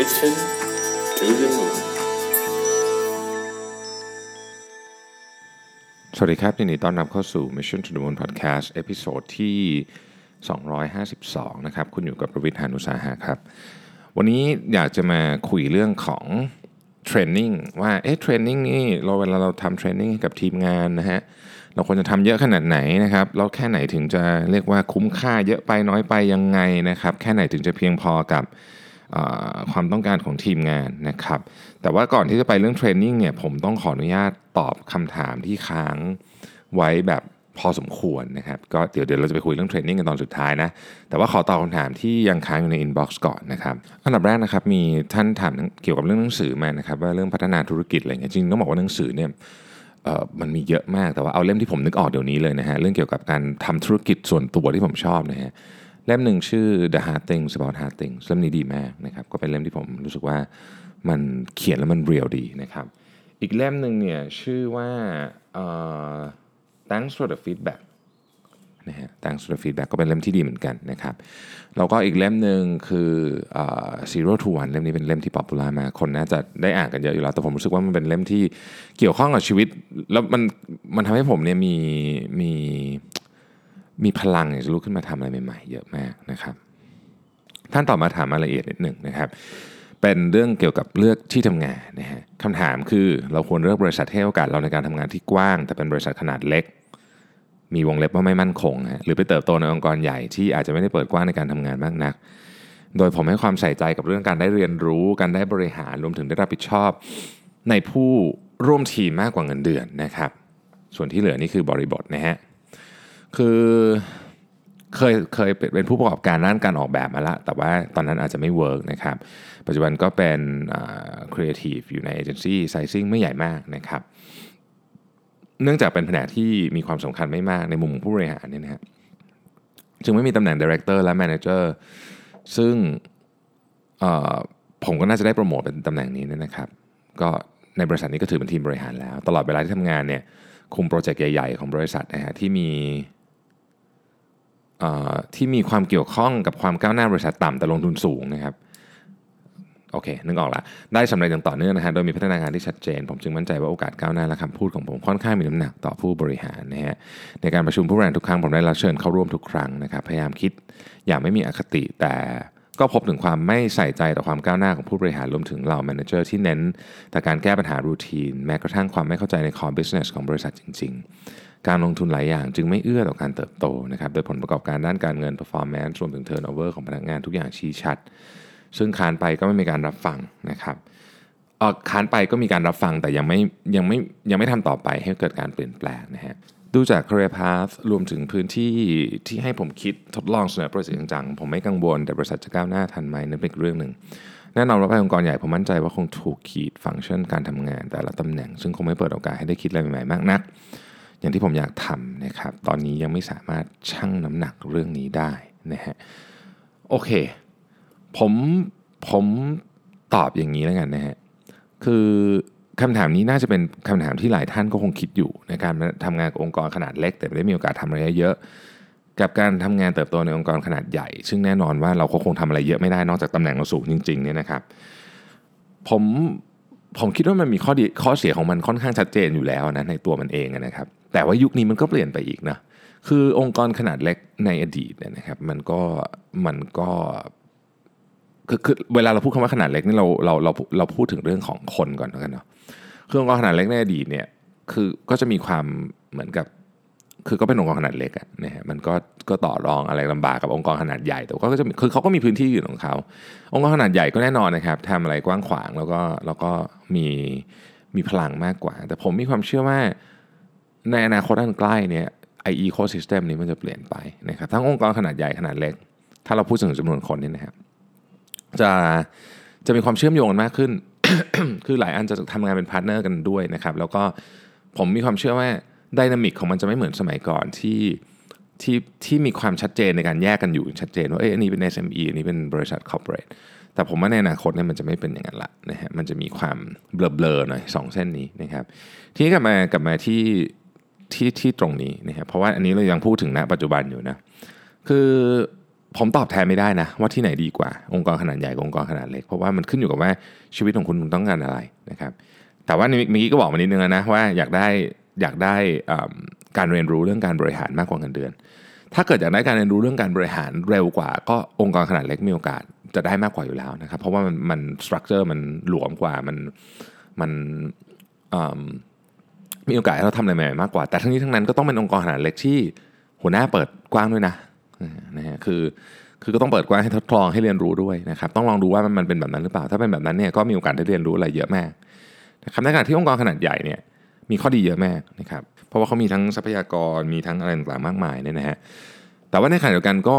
Mission to the Moon สวัสดีครับยินดีต้อนรับเข้าสู่ Mission to the Moon Podcast episode ที่ 252 นะครับ คุณอยู่กับผมรวิศ หาญอุตสาหะครับ วันนี้อยากจะมาคุยเรื่องของ training ว่าเอ๊ะ training นี่เราเวลาเราทำ training กับทีมงานนะฮะเราควรจะทำเยอะขนาดไหนนะครับแล้วแค่ไหนถึงจะเรียกว่าคุ้มค่าเยอะไปน้อยไปยังไงนะครับ แค่ไหนถึงจะเพียงพอกับ ความต้องการของทีมงานนะครับ แต่ว่าก่อนที่จะไปเรื่อง training เนี่ยผมต้องขออนุญาตตอบคำถามที่ค้างไว้แบบพอสมควรนะครับก็เดี๋ยวเดี๋ยวเราจะไปคุยเรื่อง training กันตอนสุดท้ายนะ แต่ว่าขอตอบคำถามที่ยังค้างอยู่ใน inbox ก่อนนะครับ อันดับแรกนะครับมีท่านถามเกี่ยวกับเรื่องหนังสือมานะครับว่าเรื่องพัฒนาธุรกิจอะไรเงี้ยจริงต้องบอกว่าหนังสือเนี่ยมันมีเยอะมากแต่ว่าเอาเล่มที่ผมนึกออกเดี๋ยวนี้เลยนะฮะเรื่องเกี่ยวกับการทำธุรกิจส่วนตัวที่ผมชอบนะฮะ เล่มหนึ่งชื่อ The Hard Thing About Hard Things เล่มนี้ดีมากนะครับก็เป็นเล่มที่ผมรู้สึกว่ามันเขียนแล้วมัน real ดีนะครับ อีกเล่มหนึ่งเนี่ยชื่อว่าเอ่อ Thanks for the feedback นะฮะ Thanks for the feedback ก็เป็นเล่มที่ดีเหมือนกันนะครับ แล้วก็อีกเล่มหนึ่งคือเอ่อ Zero to One เล่มนี้เป็นเล่มที่ popular มากคนน่าจะได้อ่านกันเยอะอยู่แล้ว แต่ผมรู้สึกว่ามันเป็นเล่มที่เกี่ยวข้องกับชีวิต แล้วมันมันทำให้ผมเนี่ยมีมีมี มีพลังอยากจะลุกขึ้นมาทำอะไรใหม่ๆ เยอะมากนะครับ ท่านต่อมาถามรายละเอียดนิดหนึ่งนะครับ เป็นเรื่องเกี่ยวกับเลือกที่ทำงานนะฮะคำถามคือเราควรเลือกบริษัทให้โอกาสเราในการทำงานที่กว้าง แต่เป็นบริษัทขนาดเล็ก มีวงเล็บว่าไม่มั่นคงฮะหรือไปเติบโตในองค์กรใหญ่ที่อาจจะไม่ได้เปิดกว้างในการทำงานมากนัก โดยผมให้ความใส่ใจกับเรื่องการได้เรียนรู้ การได้บริหารรวมถึงได้รับผิดชอบ ในผู้ร่วมทีมมากกว่าเงินเดือนนะครับ ส่วนที่เหลือนี่คือบริบทนะฮะ คือเคยเคยเป็นผู้ประกอบการด้านการออกแบบมาละ แต่ว่าตอนนั้นอาจจะไม่ work นะครับ ปัจจุบันก็เป็นครีเอทีฟอยู่ในเอเจนซี่ sizing ไม่ใหญ่มากนะครับ เนื่องจากเป็นแผนกที่มีความสำคัญไม่มากในมุมผู้บริหารเนี่ยนะฮะจึงไม่มีตำแหน่ง director และ manager ซึ่งผมก็น่าจะได้โปรโมทเป็นตำแหน่งนี้เนี่ยนะครับ ก็ในบริษัทนี้ก็ถือเป็นทีมบริหารแล้ว ตลอดเวลาที่ทำงานเนี่ยคุมโปรเจกต์ใหญ่ ๆ ของบริษัทนะฮะที่มี ที่มีความเกี่ยวข้องกับความก้าวหน้าบริษัทต่ำแต่ลงทุนสูงนะครับโอเค นึกออกละได้สำเร็จอย่างต่อเนื่องนะฮะโดยมีพัฒนาการที่ชัดเจน ผมจึงมั่นใจว่าโอกาสก้าวหน้าและคำพูดของผมค่อนข้างมีน้ำหนักต่อผู้บริหารนะฮะในการประชุมผู้บริหารทุกครั้งผมได้รับเชิญเข้าร่วมทุกครั้งนะครับพยายามคิดอย่างไม่มีอคติแต่ก็พบถึงความไม่ใส่ใจต่อความก้าวหน้าของผู้บริหารรวมถึงเหล่า manager ที่เน้น แต่การแก้ปัญหา routine แม้กระทั่งความไม่เข้าใจใน core business ของบริษัทจริงๆ การลงทุนหลายอย่างจึงไม่เอื้อต่อการเติบโตนะครับโดยผลประกอบการด้านการเงิน performance รวมถึง turnover ของพนักงานทุกอย่างชี้ชัด ซึ่งค้านไปก็ไม่มีการรับฟังนะครับเออค้านไปก็มีการรับฟังแต่ยังไม่ยังไม่ยังไม่ทำต่อไปให้เกิดการเปลี่ยนแปลงนะฮะดูจาก career path รวมถึงพื้นที่ที่ให้ผมคิดทดลองเสนอโปรเจกต์จังๆผมไม่กังวลแต่บริษัทจะก้าวหน้าทันไหมนั่นเป็นเรื่องหนึ่งแน่นอนว่าไปองค์กรใหญ่ผมมั่นใจว่าคงถูกขีดฟังก์ชันการทำงาน แต่ละตำแหน่ง ซึ่งคงไม่เปิดโอกาสให้ได้คิดอะไรใหม่ๆมากนัก อย่างที่ผมอยากทำนะครับตอนนี้ยังไม่สามารถชั่งน้ำหนักเรื่องนี้ได้นะฮะโอเคผมผมตอบอย่างนี้แล้วกันนะฮะคือคำถามนี้น่าจะเป็นคำถามที่หลายท่านก็คงคิดอยู่ในการทำงานกับองค์กรขนาดเล็ก แต่ไม่ได้มีโอกาสทำอะไรเยอะ กับการทำงานเติบโตในองค์กรขนาดใหญ่ ซึ่งแน่นอนว่าเราก็คงทำอะไรเยอะไม่ได้นอกจากตำแหน่งเราสูงจริงๆเนี่ยนะครับผมผมคิดว่ามันมีข้อดีข้อเสียของมันค่อนข้างชัดเจนอยู่แล้วนะในตัวมันเองนะครับ แต่ว่ายุคนี้มันก็เปลี่ยนไปอีกนะคือองค์กรขนาดเล็กในอดีตเนี่ยนะครับมันก็มันก็คือคือเวลาเราพูดคำว่าขนาดเล็กนี่เราเราเราเราพูดถึงเรื่องของคนก่อนแล้วกันเนาะคือองค์กรขนาดเล็กในอดีตเนี่ยคือก็จะมีความเหมือนกับคือก็เป็นองค์กรขนาดเล็กอะนะฮะมันก็ก็ต่อรองอะไรลำบากกับองค์กรขนาดใหญ่แต่ก็จะมีคือเขาก็มีพื้นที่อยู่ของเขาองค์กรขนาดใหญ่ก็แน่นอนนะครับทำอะไรกว้างขวางแล้วก็แล้วก็มีมีพลังมากกว่า แต่ผมมีความเชื่อว่า ในอนาคตอันใกล้เนี่ยไออีโคซิสเต็มนี้มันจะเปลี่ยนไปนะครับทั้งองค์กรขนาดใหญ่ขนาดเล็ก ถ้าเราพูดถึงจำนวนคนเนี่ยนะครับจะจะมีความเชื่อมโยงกันมากขึ้น คือหลายอันจะทำงานเป็นพาร์ทเนอร์กันด้วยนะครับ แล้วก็ผมมีความเชื่อว่า dynamic ของมันจะไม่เหมือนสมัยก่อนที่ที่ที่มีความชัดเจนในการแยกกันอยู่ชัดเจนว่าเอ้ยอันนี้เป็น SME อันนี้เป็นบริษัท corporate แต่ผมว่าในอนาคตเนี่ยมันจะไม่เป็นอย่างนั้นละนะฮะมันจะมีความเบลอๆหน่อยสองเส้นนี้นะครับ ทีนี้กลับมากลับมาที่ ที่ที่ตรงนี้นะครับเพราะว่าอันนี้เรายังพูดถึงณปัจจุบันอยู่นะคือผมตอบแทนไม่ได้นะ ว่าที่ไหนดีกว่า องค์กรขนาดใหญ่กับองค์กรขนาดเล็ก เพราะว่ามันขึ้นอยู่กับว่าชีวิตของคุณต้องการอะไรนะครับแต่ว่าเมื่อกี้ก็บอกมานิดนึงแล้วนะว่าอยากได้อยากได้การเรียนรู้เรื่องการบริหารมากกว่าเงินเดือน ถ้าเกิดอยากได้การเรียนรู้เรื่องการบริหารเร็วกว่า ก็องค์กรขนาดเล็กมีโอกาสจะได้มากกว่าอยู่แล้วนะครับเพราะว่ามันมันสตรัคเจอร์มันหลวมกว่ามันมันอ่ำ มีโอกาสให้เราทำอะไรใหม่ๆมากกว่า แต่ทั้งนี้ทั้งนั้นก็ต้องเป็นองค์กรขนาดเล็กที่หัวหน้าเปิดกว้างด้วยนะนะฮะคือคือก็ต้องเปิดกว้างให้ทดลองให้เรียนรู้ด้วยนะครับ ต้องลองดูว่ามันมันเป็นแบบนั้นหรือเปล่า ถ้าเป็นแบบนั้นเนี่ยก็มีโอกาสได้เรียนรู้อะไรเยอะมากนะครับในขณะที่องค์กรขนาดใหญ่เนี่ยมีข้อดีเยอะมากนะครับเพราะว่าเขามีทั้งทรัพยากรมีทั้งอะไรต่างๆมากมายเนี่ยนะฮะแต่ว่าในขณะเดียวกันก็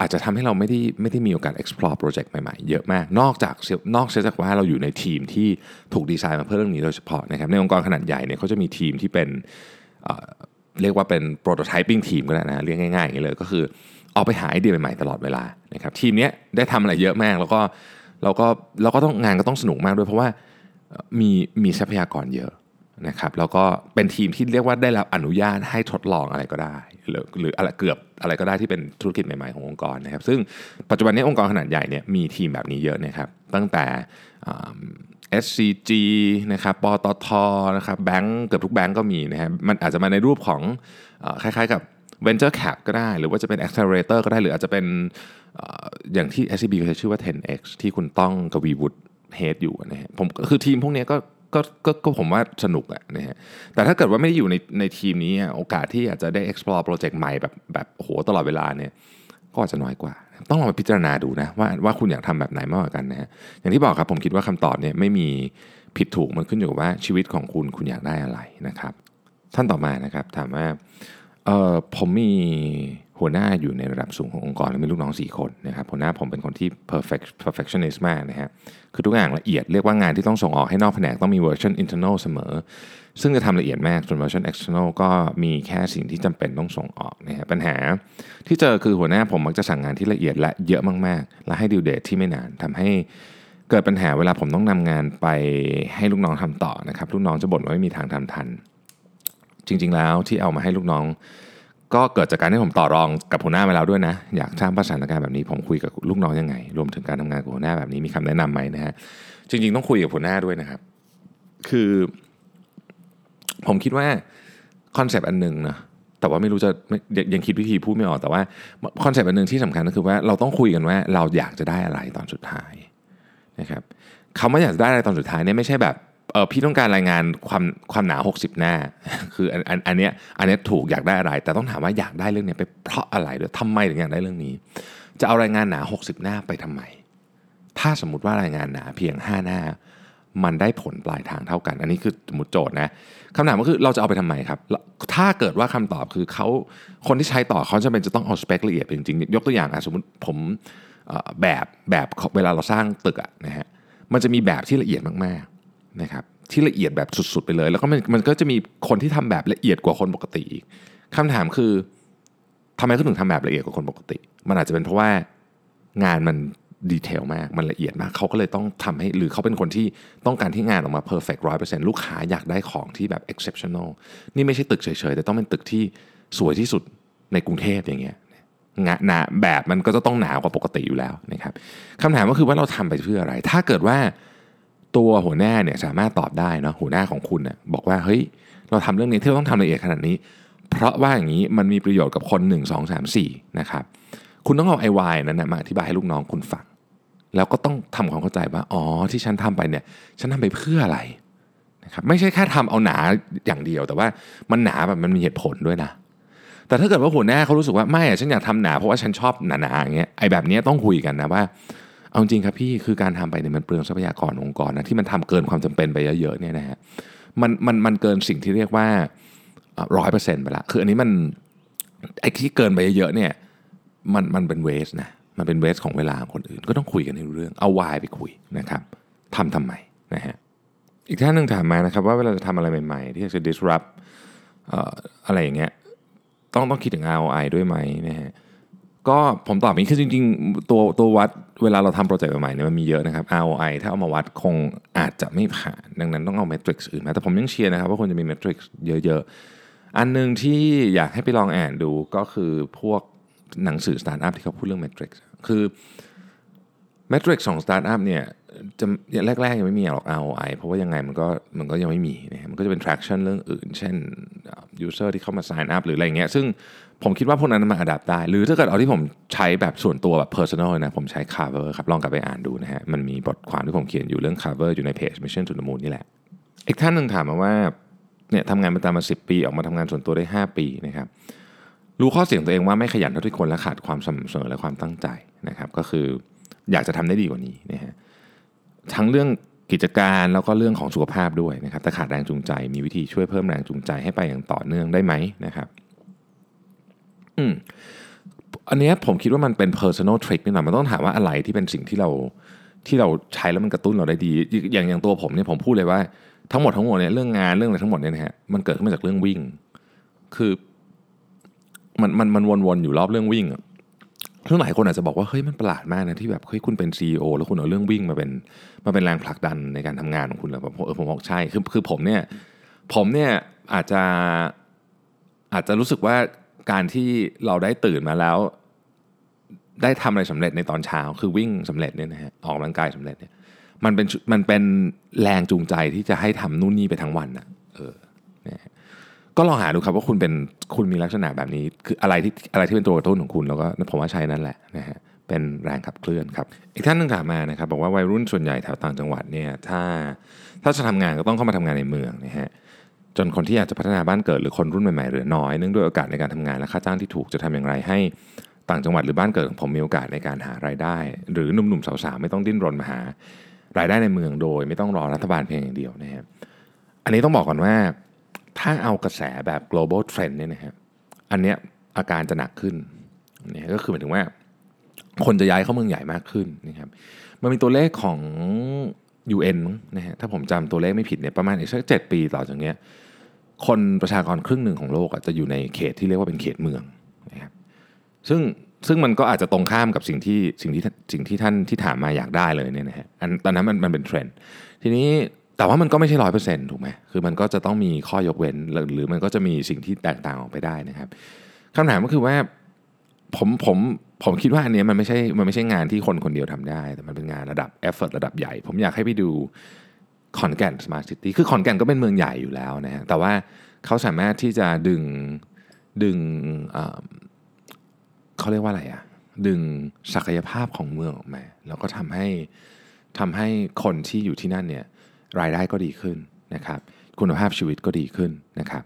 อาจจะทำให้เราไม่ได้ไม่ได้มีโอกาส explore โปรเจกต์ใหม่ๆ เยอะมาก นอกจากนอกจากว่าเราอยู่ในทีมที่ถูกดีไซน์มาเพื่อเรื่องนี้โดยเฉพาะนะครับในองค์กรขนาดใหญ่เนี่ยเขาจะมีทีมที่เป็นเรียกว่าเป็น prototyping ทีมก็ได้นะเรียกง่ายๆอย่างนี้เลยก็คือออกไปหาไอเดียใหม่ๆตลอดเวลานะครับทีมนี้ได้ทำอะไรเยอะมาก แล้วก็เราก็เราก็ต้องงานก็ต้องสนุกมากด้วยเพราะว่ามีมีทรัพยากรเยอะนะครับแล้วก็เป็นทีมที่เรียกว่าได้รับอนุญาตให้ทดลองอะไรก็ได้ หรือหรืออะไรเกือบ อะไรก็ได้ที่เป็นธุรกิจใหม่ๆขององค์กรนะครับ ซึ่งปัจจุบันนี้องค์กรขนาดใหญ่เนี่ยมีทีมแบบนี้เยอะนะครับ ตั้งแต่ SCG นะครับปตทนะครับแบงก์เกือบทุกแบงก์ก็มีนะครับมันอาจจะมาในรูปของคล้ายๆกับ Venture Cap ก็ได้ หรือว่าจะเป็น Accelerator ก็ได้ หรืออาจจะเป็นอย่างที่ SCB เขาชื่อว่า 10x ที่คุณต้องกวีวุฒิเฮดอยู่นะฮะผมคือทีมพวกนี้ก็ ก็ก็ก็ผมว่าสนุกอะนะฮะแต่ถ้าเกิดว่าไม่ได้อยู่ในในทีมนี้โอกาสที่อาจจะได้ explore โปรเจกต์ใหม่แบบแบบโหตลอดเวลาเนี่ยก็อาจจะน้อยกว่า ต้องลองไปพิจารณาดูนะว่าว่าคุณอยากทำแบบไหนมากกว่ากันนะฮะอย่างที่บอกครับผมคิดว่าคำตอบเนี่ยไม่มีผิดถูกมันขึ้นอยู่กับว่าชีวิตของคุณคุณอยากได้อะไรนะครับ ท่านต่อมานะครับถามว่าเออผมมี หัวหน้าอยู่ในระดับสูงขององค์กรและมีลูกน้อง 4 คนนะครับหัวหน้าผมเป็นคนที่ perfect perfectionist มากนะฮะคือทุกอย่างละเอียดเรียกว่างานที่ต้องส่งออกให้นอกแผนกต้องมีเวอร์ชัน internal เสมอ ซึ่งจะทำละเอียดมากส่วนเวอร์ชัน external ก็มีแค่สิ่งที่จำเป็นต้องส่งออกนะฮะปัญหาที่เจอคือหัวหน้าผมมักจะสั่งงานที่ละเอียดและเยอะมากๆ และให้ดิวเดทที่ไม่นานทำให้เกิดปัญหาเวลาผมต้องนำงานไปให้ลูกน้องทำต่อนะครับลูกน้องจะบ่นว่าไม่มีทางทำทัน จริง ๆ แล้วที่เอามาให้ลูกน้อง ก็เกิดจากการที่ผมต่อรองกับหัวหน้ามาแล้วด้วยนะ อยากสร้างประสานการณ์แบบนี้ผมคุยกับลูกน้องยังไง รวมถึงการทำงานกับหัวหน้าแบบนี้มีคำแนะนำไหมนะฮะจริง ๆ ต้องคุยกับหัวหน้าด้วยนะครับ คือ ผมคิดว่าคอนเซปต์อันหนึ่งนะแต่ว่าไม่รู้จะยังคิดวิธีพูดไม่ออกแต่ว่าคอนเซปต์อันหนึ่งที่สำคัญก็คือว่าเราต้องคุยกันว่าเราอยากจะได้อะไรตอนสุดท้ายนะครับคำว่าอยากจะได้อะไรตอนสุดท้ายเนี่ยไม่ใช่แบบ เออพี่ต้องการรายงานความความหนา 60 หน้า คืออันอันอันเนี้ยอันเนี้ยถูกอยากได้อะไร แต่ต้องถามว่าอยากได้เรื่องนี้ไปเพราะอะไรด้วยทำไมถึงอยากได้เรื่องนี้ จะเอารายงานหนา 60 หน้าไปทำไม ถ้าสมมติว่ารายงานหนาเพียง 5 หน้า มันได้ผลปลายทางเท่ากัน อันนี้คือสมมติโจทย์นะคำถามก็คือเราจะเอาไปทำไมครับ ถ้าเกิดว่าคำตอบคือเขาคนที่ใช้ต่อเขาจะเป็นจะต้องเอาสเปคละเอียดจริงๆ ยกตัวอย่างสมมติผมแบบแบบเวลาเราสร้างตึกอะนะฮะมันจะมีแบบที่ละเอียดมากๆ นะครับที่ละเอียดแบบสุด ๆ ไปเลย แล้วก็มันมันก็จะมีคนที่ทำแบบละเอียดกว่าคนปกติอีกคำถามคือทำไมเขาถึงทำแบบละเอียดกว่าคนปกติ มันอาจจะเป็นเพราะว่างานมันดีเทลมาก มันละเอียดมาก เขาก็เลยต้องทำให้ หรือเขาเป็นคนที่ต้องการที่งานออกมาเพอร์เฟกต์ร้อยเปอร์เซ็นต์ลูกค้าอยากได้ของที่แบบ exceptional นี่ไม่ใช่ตึกเฉยๆ แต่ต้องเป็นตึกที่สวยที่สุดในกรุงเทพอย่างเงี้ยงานหนาแบบมันก็จะต้องหนากว่าปกติอยู่แล้วนะครับคำถามก็คือว่าเราทำไปเพื่ออะไร ถ้าเกิดว่า ตัวหัวหน้าเนี่ยสามารถตอบได้นะหัวหน้าของคุณเนี่ยบอกว่าเฮ้ยเราทำเรื่องนี้ที่เราต้องทำละเอียดขนาดนี้ เพราะว่าอย่างนี้มันมีประโยชน์กับคน 1 2 3 4นะครับคุณต้องเอาไอวายนั้นนะมาอธิบายให้ลูกน้องคุณฟังแล้วก็ต้องทำความเข้าใจว่าอ๋อที่ฉันทำไปเนี่ยฉันทำไปเพื่ออะไรนะครับไม่ใช่แค่ทำเอาหนาอย่างเดียว แต่ว่ามันหนาแบบมันมีเหตุผลด้วยนะแต่ถ้าเกิดว่าหัวหน้าเขารู้สึกว่าไม่ฉันอยากทำหนาเพราะว่าฉันชอบหนาๆอย่างเงี้ยไอแบบนี้ต้องคุยกันนะว่า เอาจริงครับพี่คือการทำไปเนี่ยมันเปลืองทรัพยากรองค์กรนะที่มันทำเกินความจำเป็นไปเยอะๆเนี่ยนะฮะมันมันมันเกินสิ่งที่เรียกว่าร้อยเปอร์เซ็นต์ไปละคืออันนี้มันไอ้ที่เกินไปเยอะๆเนี่ยมันมันเป็นเวสนะมันเป็นเวสของเวลาของคนอื่น ก็ต้องคุยกันในเรื่องเอาวายไปคุยนะครับทำทำไมนะฮะอีกท่านหนึ่งถามมานะครับว่าเวลาจะทำอะไรใหม่ๆ ที่จะ disrupt อะไรอย่างเงี้ยต้องต้องคิดถึง ROI ด้วยไหมนะฮะ ก็ผมตอบนี้คือจริงๆ ตัวตัววัดเวลาเราทำโปรเจกต์ใหม่เนี่ยมันมีเยอะนะครับ ROI ถ้าเอามาวัดคงอาจจะไม่ผ่าน ดังนั้นต้องเอา metrics อื่นมาแต่ผมยังเชียร์นะครับว่าควรจะมี metrics เยอะๆ อันหนึ่งที่อยากให้ไปลองอ่านดูก็คือพวกหนังสือสตาร์ทอัพที่เขาพูดเรื่อง Matrix คือ Matrix ของสตาร์ทอัพเนี่ยจะแรกๆ ยังไม่มีหรอก ROI เพราะว่ายังไงมันก็มันก็ยังไม่มีนะมันก็จะเป็น traction เรื่องอื่น เช่น user ที่เข้ามา sign up หรืออะไรเงี้ยซึ่ง ผมคิดว่าพวกนั้นมา adapt ได้ หรือถ้าเกิดเอาที่ผมใช้แบบส่วนตัวแบบ personal นะ ผมใช้ cover ครับ ลองกลับไปอ่านดูนะฮะ มันมีบทความที่ผมเขียนอยู่เรื่อง cover อยู่ในเพจ Mission to the Moon นี่แหละ อีกท่านหนึ่งถามมาว่าเนี่ยทำงานมาตามมา 10 ปี ออกมาทำงานส่วนตัวได้ 5 ปีนะครับรู้ข้อเสียงตัวเองว่าไม่ขยันเท่าที่ควรและขาดความสม่ำเสมอและความตั้งใจนะครับก็คืออยากจะทำได้ดีกว่านี้นะฮะทั้งเรื่องกิจการแล้วก็เรื่องของสุขภาพด้วยนะครับแต่ขาดแรงจูงใจ มีวิธีช่วยเพิ่มแรงจูงใจให้ไปอย่างต่อเนื่องได้ไหมนะครับ อืมอันนี้ผมคิดว่ามันเป็น personal trick นิดหน่อยมันต้องถามว่าอะไรที่เป็นสิ่งที่เราที่เราใช้แล้วมันกระตุ้นเราได้ดี อย่างอย่างตัวผมเนี่ยผมพูดเลยว่าทั้งหมดทั้งมวลเนี่ยเรื่องงานเรื่องอะไรทั้งหมดเนี่ยนะฮะมันเกิดขึ้นมาจากเรื่องวิ่ง คือมันมันมันวนๆอยู่รอบเรื่องวิ่งอะซึ่งหลายคนอาจจะบอกว่าเฮ้ยมันประหลาดมากนะที่แบบเฮ้ยคุณเป็น CEO แล้วคุณเอาเรื่องวิ่งมาเป็นมาเป็นแรงผลักดันในการทำงานของคุณแล้วผมเออผมบอกใช่คือคือผมเนี่ยผมเนี่ยอาจจะอาจจะรู้สึกว่า การที่เราได้ตื่นมาแล้ว ได้ทำอะไรสำเร็จในตอนเช้า คือวิ่งสำเร็จเนี่ยนะฮะออกกำลังกายสำเร็จเนี่ยมันเป็นมันเป็นแรงจูงใจที่จะให้ทำนู่นนี่ไปทั้งวันนะเออเนี่ยก็ลองหาดูครับว่าคุณเป็นคุณมีลักษณะแบบนี้ คืออะไรที่อะไรที่เป็นตัวกระตุ้นของคุณแล้วก็ผมว่าใช้นั่นแหละนะฮะเป็นแรงขับเคลื่อนครับ อีกท่านหนึงถามมานะครับบอกว่าวัยรุ่นส่วนใหญ่แถวต่างจังหวัดเนี่ยถ้าถ้าจะทำงานก็ต้องเข้ามาทำงานในเมืองนะฮะ จนคนที่อยากจะพัฒนาบ้านเกิดหรือคนรุ่นใหม่ๆเหลือน้อยเนื่องด้วยโอกาสในการทำงานและค่าจ้างที่ถูกจะทำอย่างไรให้ต่างจังหวัดหรือบ้านเกิดของผมมีโอกาสในการหารายได้ หรือหนุ่มๆสาวๆไม่ต้องดิ้นรนมาหารายได้ในเมืองโดย ไม่ต้องรอรัฐบาลเพียงอย่างเดียวนะครับอันนี้ต้องบอกก่อนว่าถ้าเอากระแสแบบ global trend เนี่ยนะครับอันเนี้ยอาการจะหนักขึ้นนี่ก็คือหมายถึงว่า คนจะย้ายเข้าเมืองใหญ่มากขึ้นนะครับมันมีตัวเลขของ UN นะฮะถ้าผมจำตัวเลขไม่ผิดเนี่ยประมาณอีกสักเจ็ดปี ต่อจากเนี้ย คนประชากรครึ่งหนึ่งของโลกอะจะอยู่ในเขตที่เรียกว่าเป็นเขตเมืองนะครับซึ่งซึ่งมันก็อาจจะตรงข้ามกับสิ่งที่สิ่งที่สิ่งที่ท่านที่ถามมาอยากได้เลยเนี่ยนะฮะอันตอนนั้นมันมันเป็นเทรนด์ทีนี้แต่ว่ามันก็ไม่ใช่ร้อยเปอร์เซ็นต์ถูกไหมคือมันก็จะต้องมีข้อยกเว้นหรือหรือมันก็จะมีสิ่งที่แตกต่างออกไปได้นะครับคำถามก็คือว่าผมผมผมคิดว่าอันนี้มันไม่ใช่มันไม่ใช่งานที่คนคนเดียวทำได้ แต่มันเป็นงานระดับ effort ระดับใหญ่ ผมอยากให้ไปดู ขอนแก่น Smart City คือขอนแก่นก็เป็นเมืองใหญ่อยู่แล้วนะฮะแต่ว่าเขาสามารถที่จะดึงดึงเขาเรียกว่าอะไรอะดึงศักยภาพของเมืองออกมา แล้วก็ทำให้ทำให้คนที่อยู่ที่นั่นเนี่ยรายได้ก็ดีขึ้นนะครับ คุณภาพชีวิตก็ดีขึ้นนะครับ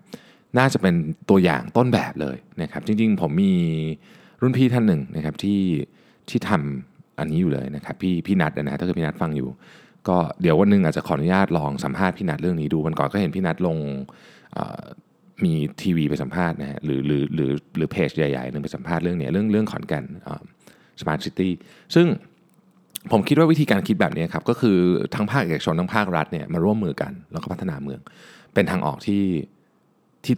น่าจะเป็นตัวอย่างต้นแบบเลยนะครับ จริง ๆ ผมมีรุ่นพี่ท่านหนึ่งนะครับที่ที่ทำอันนี้อยู่เลยนะครับ พี่พี่นัทนะฮะถ้าเกิดพี่นัทฟังอยู่ ก็เดี๋ยววันหนึ่งอาจจะขออนุญาตลองสัมภาษณ์พี่นัทเรื่องนี้ดูวันก่อนก็เห็นพี่นัทลงมีทีวีไปสัมภาษณ์นะฮะหรือหรือหรือหรือเพจใหญ่ๆหนึ่งไปสัมภาษณ์เรื่องเนี้ยเรื่องเรื่องขอนแก่น Smart City ซึ่งผมคิดว่าวิธีการคิดแบบนี้ครับก็คือทั้งภาคเอกชนทั้งภาครัฐเนี่ยมาร่วมมือกันแล้วก็พัฒนาเมือง เป็นทางออกที่ที่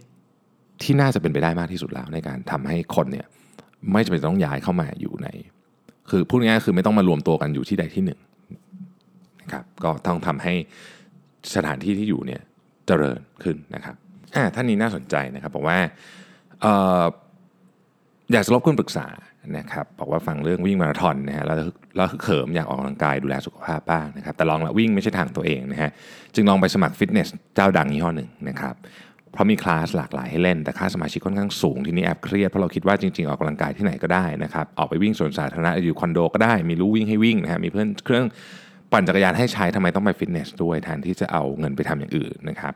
ที่น่าจะเป็นไปได้มากที่สุดแล้วในการทำให้คนเนี่ยไม่จำเป็นต้องย้ายเข้ามาอยู่ใน คือพูดง่ายๆคือไม่ต้องมารวมตัวกันอยู่ที่ใดที่หนึ่ง นะครับก็ต้องทำให้สถานที่ที่อยู่เนี่ยเจริญขึ้นนะครับอ่าท่านนี้น่าสนใจนะครับบอกว่าเอ่ออยากจะรบกวนปรึกษานะครับบอกว่าฟังเรื่องวิ่งมาราธอนนะฮะแล้วแล้วเขิมอยากออกกำลังกายดูแลสุขภาพบ้างนะครับแต่ลองละวิ่งไม่ใช่ทางตัวเองนะฮะจึงลองไปสมัครฟิตเนสเจ้าดังยี่ห้อหนึ่งนะครับเพราะมีคลาสหลากหลายให้เล่น แต่ค่าสมาชิกค่อนข้างสูงทีนี้แอบเครียดเพราะเราคิดว่าจริงๆ ออกกำลังกายที่ไหนก็ได้นะครับออกไปวิ่งสวนสาธารณะอยู่คอนโดก็ได้ มีลู่วิ่งให้วิ่งนะฮะมีเพื่อนเครื่อง ปั่นจักรยานให้ใช้ทำไมต้องไปฟิตเนสด้วยแทนที่จะเอาเงินไปทำอย่างอื่นนะครับ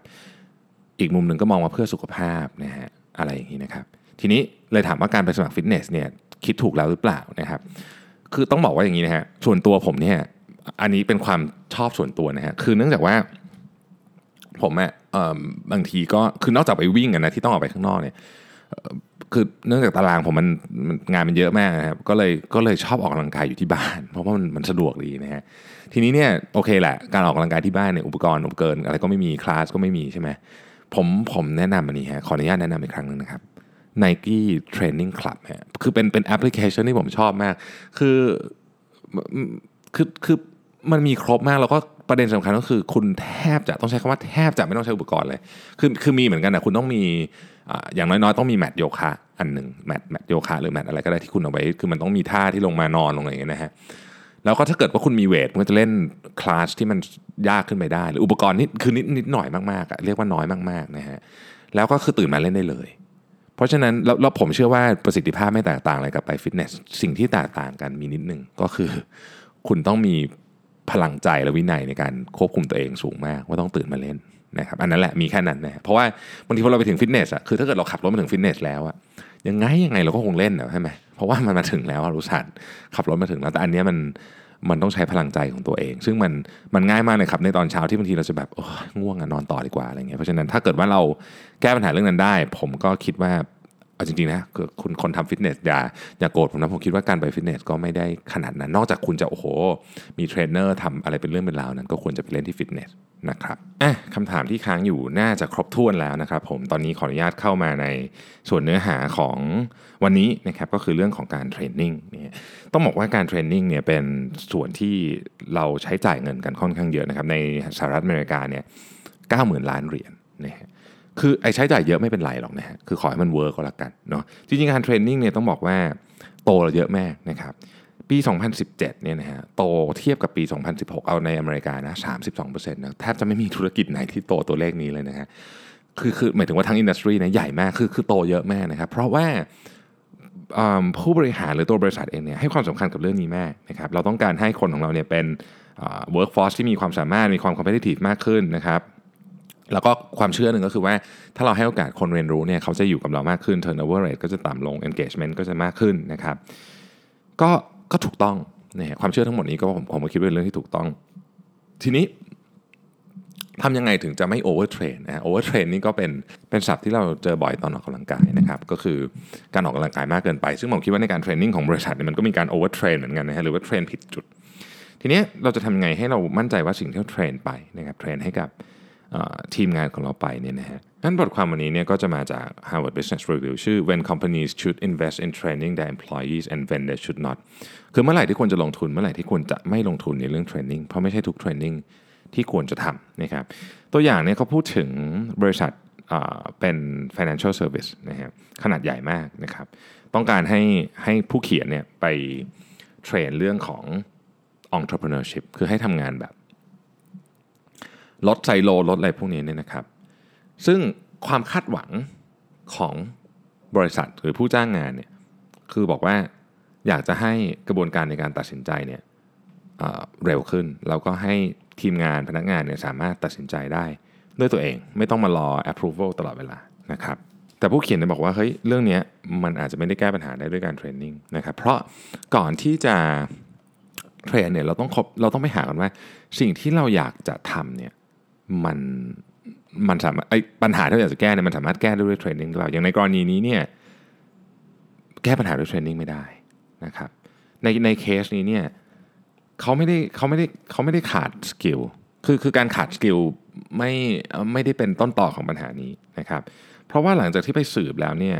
อีกมุมหนึ่งก็มองว่าเพื่อสุขภาพนะฮะอะไรอย่างนี้นะครับ ทีนี้เลยถามว่าการไปสมัครฟิตเนสเนี่ยคิดถูกแล้วหรือเปล่านะครับคือต้องบอกว่าอย่างนี้นะฮะส่วนตัวผมเนี่ยอันนี้เป็นความชอบส่วนตัวนะฮะคือเนื่องจากว่าผมอะบางทีก็คือนอกจากไปวิ่งกันนะที่ต้องออกไปข้างนอกเนี่ย คือเนื่องจากตารางผมมันงานมันเยอะมากนะครับก็เลยก็เลยชอบออกกำลังกายอยู่ที่บ้าน เพราะว่ามันมันสะดวกดีนะฮะทีนี้เนี่ยโอเคแหละการออกกำลังกายที่บ้านเนี่ยอุปกรณ์อุปกรณ์อะไรก็ไม่มีคลาสก็ไม่มีใช่ไหมผมผมแนะนำอันนี้ฮะขออนุญาตแนะนำอีกครั้งหนึ่งนะครับ Nike Training Club ฮะคือเป็นเป็นแอปพลิเคชันที่ผมชอบมาก คือคือคือมันมีครบมากแล้วก็ประเด็นสำคัญก็คือ คุณแทบจะต้องใช้คำว่าแทบจะไม่ต้องใช้อุปกรณ์เลย คือคือมีเหมือนกันนะคุณต้องมี อย่างน้อยๆต้องมีแมทโยคะอันหนึ่งแมทแมทโยคะหรือแมทอะไรก็ได้ที่คุณเอาไว้คือมันต้องมีท่าที่ลงมานอนลงอะไรอย่างเงี้ยนะฮะแล้วก็ถ้าเกิดว่าคุณมีเวทมันจะเล่นคลาสที่มันยากขึ้นไปได้ หรืออุปกรณ์นิดคือนิดนิดหน่อยมากๆอะเรียกว่าน้อยมากๆนะฮะแล้วก็คือตื่นมาเล่นได้เลย เพราะฉะนั้นแล้วแล้วผมเชื่อว่าประสิทธิภาพไม่แตกต่างอะไรกับไปฟิตเนสสิ่งที่แตกต่างกันมีนิดหนึ่งก็คือ คุณต้องมีพลังใจและวินัยในการควบคุมตัวเองสูงมากว่าต้องตื่นมาเล่น นะครับอันนั้นแหละมีแค่นั้นนะเพราะว่าบางทีพอเราไปถึงฟิตเนสอะคือถ้าเกิดเราขับรถมาถึงฟิตเนสแล้วอะยังไงยังไงเราก็คงเล่นอะใช่ไหมเพราะว่ามันมาถึงแล้วอุตส่าห์ขับรถมาถึงแล้วแต่อันนี้มันมันต้องใช้พลังใจของตัวเอง ซึ่งมันมันง่ายมากเลยครับในตอนเช้าที่บางทีเราจะแบบง่วงอะนอนต่อดีกว่าอะไรเงี้ยเพราะฉะนั้นถ้าเกิดว่าเราแก้ปัญหาเรื่องนั้นได้ ผมก็คิดว่า เอาจริงๆนะคือคุณคนทำฟิตเนสอย่าอย่าโกรธผมนะผมคิดว่าการไปฟิตเนสก็ไม่ได้ขนาดนั้น นอกจากคุณจะโอ้โห มีเทรนเนอร์ทำอะไรเป็นเรื่องเป็นราวนั้น ก็ควรจะไปเล่นที่ฟิตเนสนะครับอะคำถามที่ค้างอยู่น่าจะครบถ้วนแล้วนะครับผมตอนนี้ขออนุญาตเข้ามาในส่วนเนื้อหาของวันนี้นะครับก็คือเรื่องของการ training เนี่ยต้องบอกว่าการ training เนี่ยเป็นส่วนที่เราใช้จ่ายเงินกันค่อนข้างเยอะนะครับในสหรัฐอเมริกาเนี่ยเก้าหมื่นล้านเหรียญนะฮะ คือไอ้ใช้จ่ายเยอะไม่เป็นไรหรอกนะฮะคือขอให้มัน work ก็แล้วกันเนาะจริงๆการ training เนี่ยต้องบอกว่าโตเยอะมากนะครับปี 2017 เนี่ยนะฮะโตเทียบกับปี 2016 เอาในอเมริกานะ 32%นะแทบจะไม่มีธุรกิจไหนที่โตตัวเลขนี้เลยนะฮะคือคือหมายถึงว่าทั้ง industry นะใหญ่มากคือคือโตเยอะมากนะครับ เพราะว่าผู้บริหารหรือตัวบริษัทเองเนี่ยให้ความสำคัญกับเรื่องนี้มากนะครับเราต้องการให้คนของเราเนี่ยเป็น workforce ที่มีความสามารถมีความคอมเพ t i ทีฟมากขึ้นนะครับ แล้วก็ความเชื่อหนึ่งก็คือว่าถ้าเราให้โอกาสคนเรียนรู้เนี่ยเขาจะอยู่กับเรามากขึ้น turnover rate ก็จะต่ำลง engagement ก็จะมากขึ้นนะครับ ก็ก็ถูกต้องนะฮะความเชื่อทั้งหมดนี้ก็ผมผมก็คิดว่าเป็นเรื่องที่ถูกต้อง ทีนี้ทำยังไงถึงจะไม่ overtrain นะฮะ overtrain นี่ก็เป็นเป็นศัพท์ที่เราเจอบ่อยตอนออกกำลังกายนะครับก็คือการออกกำลังกายมากเกินไป ซึ่งผมคิดว่าในการเทรนนิ่งของบริษัทเนี่ยมันก็มีการ overtrain เหมือนกันนะฮะหรือว่าเทรนผิดจุด ทีนี้เราจะทำยังไงให้เรามั่นใจว่าสิ่งที่เราเทรนไปนะครับเทรนให้กับ ทีมงานของเราไปเนี่ยนะฮะนั้นบทความวันนี้เนี่ยก็จะมาจาก Harvard Business Review ชื่อ When Companies Should Invest in Training Their Employees and When They Should Not คือเมื่อไหร่ที่ควรจะลงทุน เมื่อไหร่ที่ควรจะไม่ลงทุนในเรื่อง training เพราะไม่ใช่ทุก training ที่ควรจะทำนะครับตัวอย่างเนี่ยเขาพูดถึงบริษัทเป็น financial service นะฮะขนาดใหญ่มากนะครับ ต้องการให้ให้ผู้เขียนเนี่ยไป train เรื่องของ entrepreneurship คือให้ทำงานแบบ ลดไซโลลดอะไรพวกนี้เนี่ยนะครับ ซึ่งความคาดหวังของบริษัทหรือผู้จ้างงานเนี่ยคือบอกว่าอยากจะให้กระบวนการในการตัดสินใจเนี่ยเเร็วขึ้น แล้วก็ให้ทีมงานพนักงานเนี่ยสามารถตัดสินใจได้ด้วยตัวเองไม่ต้องมารอ approval ตลอดเวลานะครับแต่ผู้เขียนเนี่ยบอกว่าเฮ้ยเรื่องนี้มันอาจจะไม่ได้แก้ปัญหาได้ด้วยการเทรนนิ่งนะครับเพราะก่อนที่จะเทรนเนี่ยเราต้องเราต้องไปหากันว่าสิ่งที่เราอยากจะทำเนี่ย มันมันสามารถไอ้ปัญหาที่เราอยากจะแก้เนี่ยมันสามารถแก้ด้วย training หรือเปล่าอย่างในกรณีนี้เนี่ยแก้ปัญหาด้วย training ไม่ได้นะครับในในเคสนี้เนี่ยเขาไม่ได้เขาไม่ได้เขาไม่ได้ขาด skill คือคือการขาด skill ไม่ไม่ได้เป็นต้นตอของปัญหานี้นะครับ เพราะว่าหลังจากที่ไปสืบแล้วเนี่ย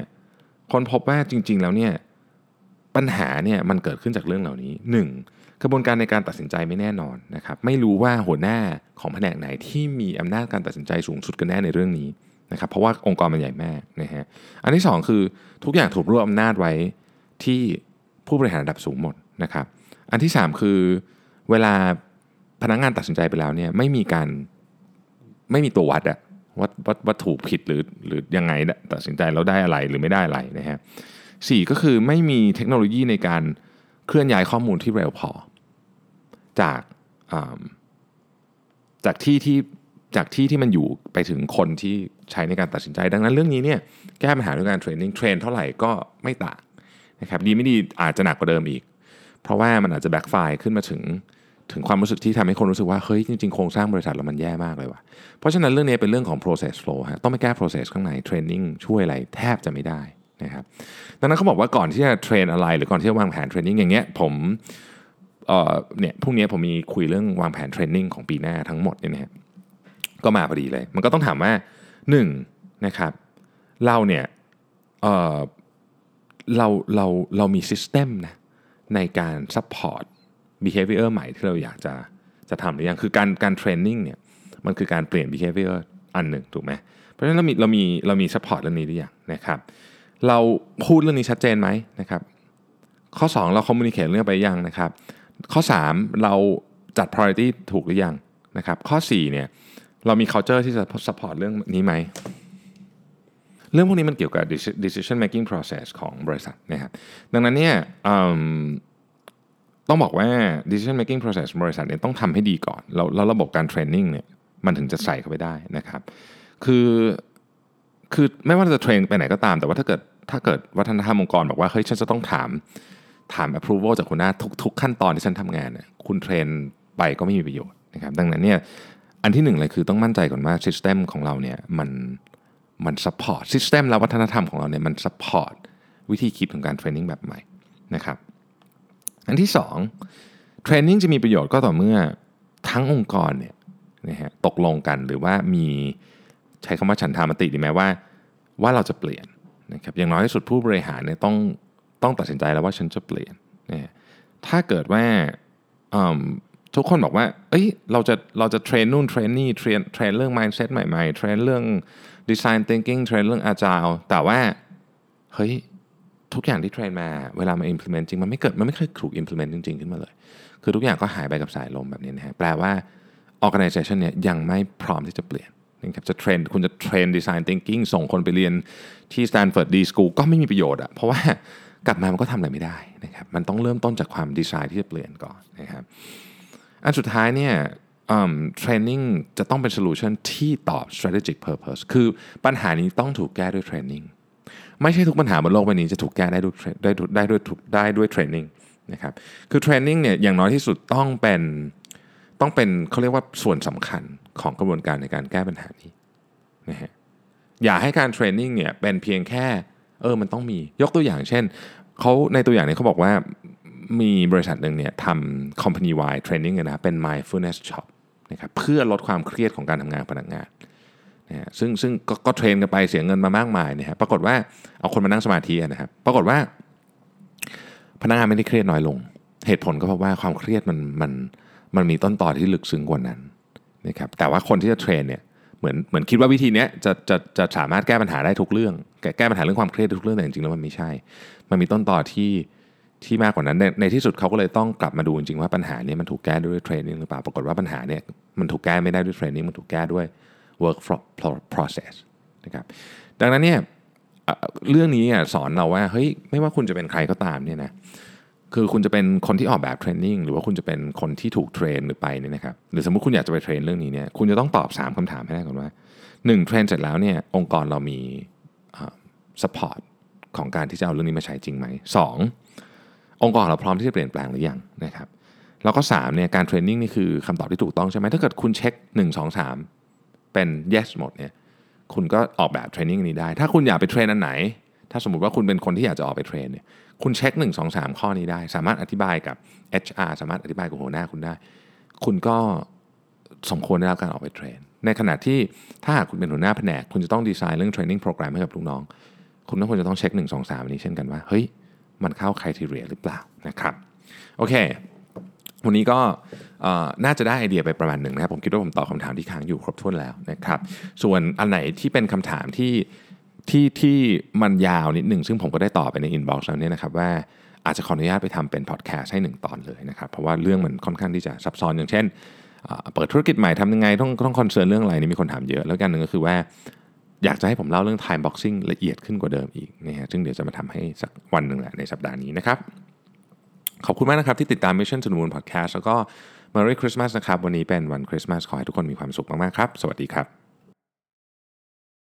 ค้นพบว่าจริง ๆ แล้วเนี่ยปัญหาเนี่ยมันเกิดขึ้นจากเรื่องเหล่านี้ 1. กระบวนการในการตัดสินใจไม่แน่นอนนะครับไม่รู้ว่าหัวหน้าของแผนกไหนที่มีอำนาจการตัดสินใจสูงสุดกันแน่ในเรื่องนี้นะครับเพราะว่าองค์กรมันใหญ่มากนะฮะอันที่ 2 คือทุกอย่างถูกรวบอำนาจไว้ที่ผู้บริหารระดับสูงหมดนะครับอันที่ 3 คือเวลาพนักงงานตัดสินใจไปแล้วเนี่ยไม่มีการไม่มีตัววัดอะวัดวัดวัดถูกผิดหรือหรือยังไงตัดสินใจแล้วได้อะไรหรือไม่ได้อะไรนะฮะสี่ก็คือไม่มีเทคโนโลยีในการเคลื่อนย้ายข้อมูลที่เร็วพอ จากจากที่ที่จากที่ที่มันอยู่ไปถึงคนที่ใช้ในการตัดสินใจ ดังนั้นเรื่องนี้เนี่ยแก้ปัญหาด้วยการ training train เท่าไหร่ก็ไม่ต่างนะครับดีไม่ดีอาจจะหนักกว่าเดิมอีก เพราะว่ามันอาจจะ backfire ขึ้นมาถึงถึงความรู้สึกที่ทำให้คนรู้สึกว่าเฮ้ยจริงๆโครงสร้างบริษัทเรามันแย่มากเลยว่ะเพราะฉะนั้นเรื่องนี้เป็นเรื่องของ process flow ฮะต้องไปแก้ process ข้างใน training ช่วยอะไรแทบจะไม่ได้นะครับดังนั้นเขาบอกว่าก่อนที่จะ train อะไร หรือก่อนที่จะวางแผน training อย่างเงี้ยผม เอ่อเนี่ยพรุ่งนี้ผมมีคุยเรื่องวางแผน training ของปีหน้าทั้งหมดเนี่ยนะฮะก็มาพอดีเลย มันก็ต้องถามว่า1นะครับเราเนี่ยเอ่อเราเราเรามี system นะในการซัพพอร์ต behavior ใหม่ที่เราอยากจะจะทำหรือยังคือการการ training เนี่ยมันคือการเปลี่ยน behavior อันหนึ่งถูกไหมเพราะฉะนั้นเรามีเรามีเรามี support เรื่องนี้หรือยังนะครับเราพูดเรื่องนี้ชัดเจนไหมนะครับข้อ 2 เรา communicate เรื่องไปยังนะครับ ข้อ 3 เราจัด priority ถูกหรือยังนะครับ ข้อ4เนี่ยเรามี culture ที่จะ support เรื่องนี้ไหม เรื่องพวกนี้มันเกี่ยวกับ decision making process ของบริษัทนะครับดังนั้นเนี่ยต้องบอกว่า decision making process บริษัทเนี่ยต้องทำให้ดีก่อนแล้วแล้วระบบการ training เนี่ยมันถึงจะใส่เข้าไปได้นะครับ คือคือไม่ว่าจะเทรนไปไหนก็ตาม แต่ว่าถ้าเกิดถ้าเกิดวัฒนธรรมองค์กรบอกว่าเฮ้ยฉันจะต้องถาม ถาม approval จากคุณหน้าทุกทุกขั้นตอนที่ฉันทำงานเนี่ยคุณเทรนไปก็ไม่มีประโยชน์นะครับดังนั้นเนี่ยอันที่หนึ่งเลยคือต้องมั่นใจก่อนว่า system ของเราเนี่ยมันมัน support system และวัฒนธรรมของเราเนี่ยมัน support วิธีคิดของการเทรนนิ่งแบบใหม่นะครับอันที่สองtraining จะมีประโยชน์ก็ต่อเมื่อทั้งองค์กรเนี่ยนะฮะตกลงกันหรือว่ามีใช้คำว่าฉันทามติดีไหมว่า ว่าเราจะเปลี่ยนนะครับอย่างน้อยที่สุดผู้บริหารเนี่ยต้อง ต้องตัดสินใจแล้วว่าฉันจะเปลี่ยนนะถ้าเกิดว่าทุกคนบอกว่า เอ้ย เราจะ เราจะ train นู่น train นี่ train train เรื่อง mindset ใหม่ๆ train เรื่อง design thinking train เรื่อง agile แต่ว่า เฮ้ย ทุกอย่างที่ train มา เวลามา implement จริง มันไม่เกิด มันไม่เคยถูก implement จริง ๆ ขึ้นมาเลย คือทุกอย่างก็หายไปกับสายลมแบบนี้นะฮะ แปลว่า organization เนี่ยยังไม่พร้อมที่จะเปลี่ยนนะครับ จะ train คุณจะ train design thinking ส่งคนไปเรียนที่ Stanford D School ก็ไม่มีประโยชน์อะเพราะว่า กลับมามันก็ทำอะไรไม่ได้นะครับมันต้องเริ่มต้นจากความ desire ที่จะเปลี่ยนก่อนนะครับอันสุดท้ายเนี่ย training จะต้องเป็น solution ที่ตอบ strategic purpose คือปัญหานี้ต้องถูกแก้ด้วยเทรนนิ่งไม่ใช่ทุกปัญหาบนโลกใบนี้จะถูกแก้ได้ด้วยได้ได้ด้วยได้ด้วยเทรนนิ่งนะครับคือเทรนนิ่งเนี่ยอย่างน้อยที่สุดต้องเป็นต้องเป็นเขาเรียกว่าส่วนสำคัญของกระบวนการในการแก้ปัญหานี้นะฮะอย่าให้การเทรนนิ่งเนี่ยเป็นเพียงแค่ เออมันต้องมียกตัวอย่างเช่นเขาในตัวอย่างนี้เขาบอกว่ามีบริษัทหนึ่งเนี่ยทำ company wide training นะเป็น mindfulness shop นะครับเพื่อลดความเครียดของการทำงานพนักงานนะฮะซึ่งซึ่งกก็เทรนกันไปเสียเงินมามากมายนะฮะปรากฏว่าเอาคนมานั่งสมาธินะครับปรากฏว่า พนักงานไม่ได้เครียดน้อยลง เหตุผลก็เพราะว่าความเครียดมันมันมันมีต้นต่อที่ลึกซึ้งกว่านั้นนะครับแต่ว่าคนที่จะเทรนเนี่ยเหมือนเหมือนคิดว่าวิธีนี้จะจะจะสามารถแก้ปัญหาได้ทุกเรื่อง แก้ปัญหาเรื่องความเครียดทุกเรื่องแต่จริงๆแล้วมันไม่ใช่ มันมีต้นต่อที่ที่มากกว่านั้นในในที่สุดเขาก็เลยต้องกลับมาดูจริงๆว่าปัญหานี้มันถูกแก้ด้วยเทรนนิ่งหรือเปล่าปรากฏว่าปัญหาเนี่ยมันถูกแก้ไม่ได้ด้วย training มันถูกแก้ด้วย work process นะครับดังนั้นเนี่ยเรื่องนี้สอนเราว่าเฮ้ยไม่ว่าคุณจะเป็นใครก็ตามเนี่ยนะคือคุณจะเป็นคนที่ออกแบบ training หรือว่าคุณจะเป็นคนที่ถูก train หรือไปเนี่ยนะครับหรือสมมติคุณอยากจะไป train เรื่องนี้เนี่ยคุณจะต้องตอบ 3คำถามให้ได้ก่อนว่า 1 train เสร็จแล้วเนี่ยองค์กรเรามี support ของการที่จะเอาเรื่องนี้มาใช้จริงไหมสององค์กรเราพร้อมที่จะเปลี่ยนแปลงหรือยังนะครับแล้วก็3เนี่ยการ training นี่คือคำตอบที่ถูกต้องใช่ไหมถ้าเกิดคุณเช็ค 1 2 3 เป็น yes หมดเนี่ยคุณก็ออกแบบ training นี้ได้ ถ้าคุณอยากไป train อันไหน ถ้าสมมติว่าคุณเป็นคนที่อยากจะออกไป train เนี่ยคุณเช็ค 1 2 3 ข้อนี้ได้ สามารถอธิบายกับ HR สามารถอธิบายกับหัวหน้าคุณได้ คุณก็ สมควรได้รับการออกไป train ในขณะที่ถ้าหากคุณเป็นหัวหน้าแผนก คุณจะต้องดีไซน์เรื่อง training program ให้กับลูกน้อง คุณต้องควรจะต้องเช็ค 1 2 3อันนี้เช่นกันว่า เฮ้ย มันเข้า criteria หรือเปล่านะครับ โอเค วันนี้ก็น่าจะได้ไอเดียไปประมาณหนึ่งนะครับ ผมคิดว่าผมตอบคำถามที่ค้างอยู่ครบถ้วนแล้วนะครับ ส่วนอันไหนที่เป็นคำถามที่ที่ที่มันยาวนิดหนึ่งซึ่งผมก็ได้ตอบไปใน inbox แล้วเนี่ยนะครับว่าอาจจะขออนุญาตไปทำเป็นพอดแคสต์ให้หนึ่งตอนเลยนะครับ เพราะว่าเรื่องมันค่อนข้างที่จะซับซ้อนอย่างเช่น เปิดธุรกิจใหม่ทำยังไงต้องต้อง concern เรื่องอะไรนี่มีคนถามเยอะ แล้วอันหนึ่งก็คือว่า อยากจะให้ผมเล่าเรื่อง time boxing ละเอียดขึ้นกว่าเดิมอีกนะฮะซึ่งเดี๋ยวจะมาทำให้สักวันหนึ่งแหละในสัปดาห์นี้นะครับ ขอบคุณมากนะครับที่ติดตาม Mission to the Moon Podcast แล้วก็ Merry Christmas นะครับวันนี้เป็นวันคริสต์มาสขอให้ทุกคนมีความสุขมากๆครับ สวัสดีครับ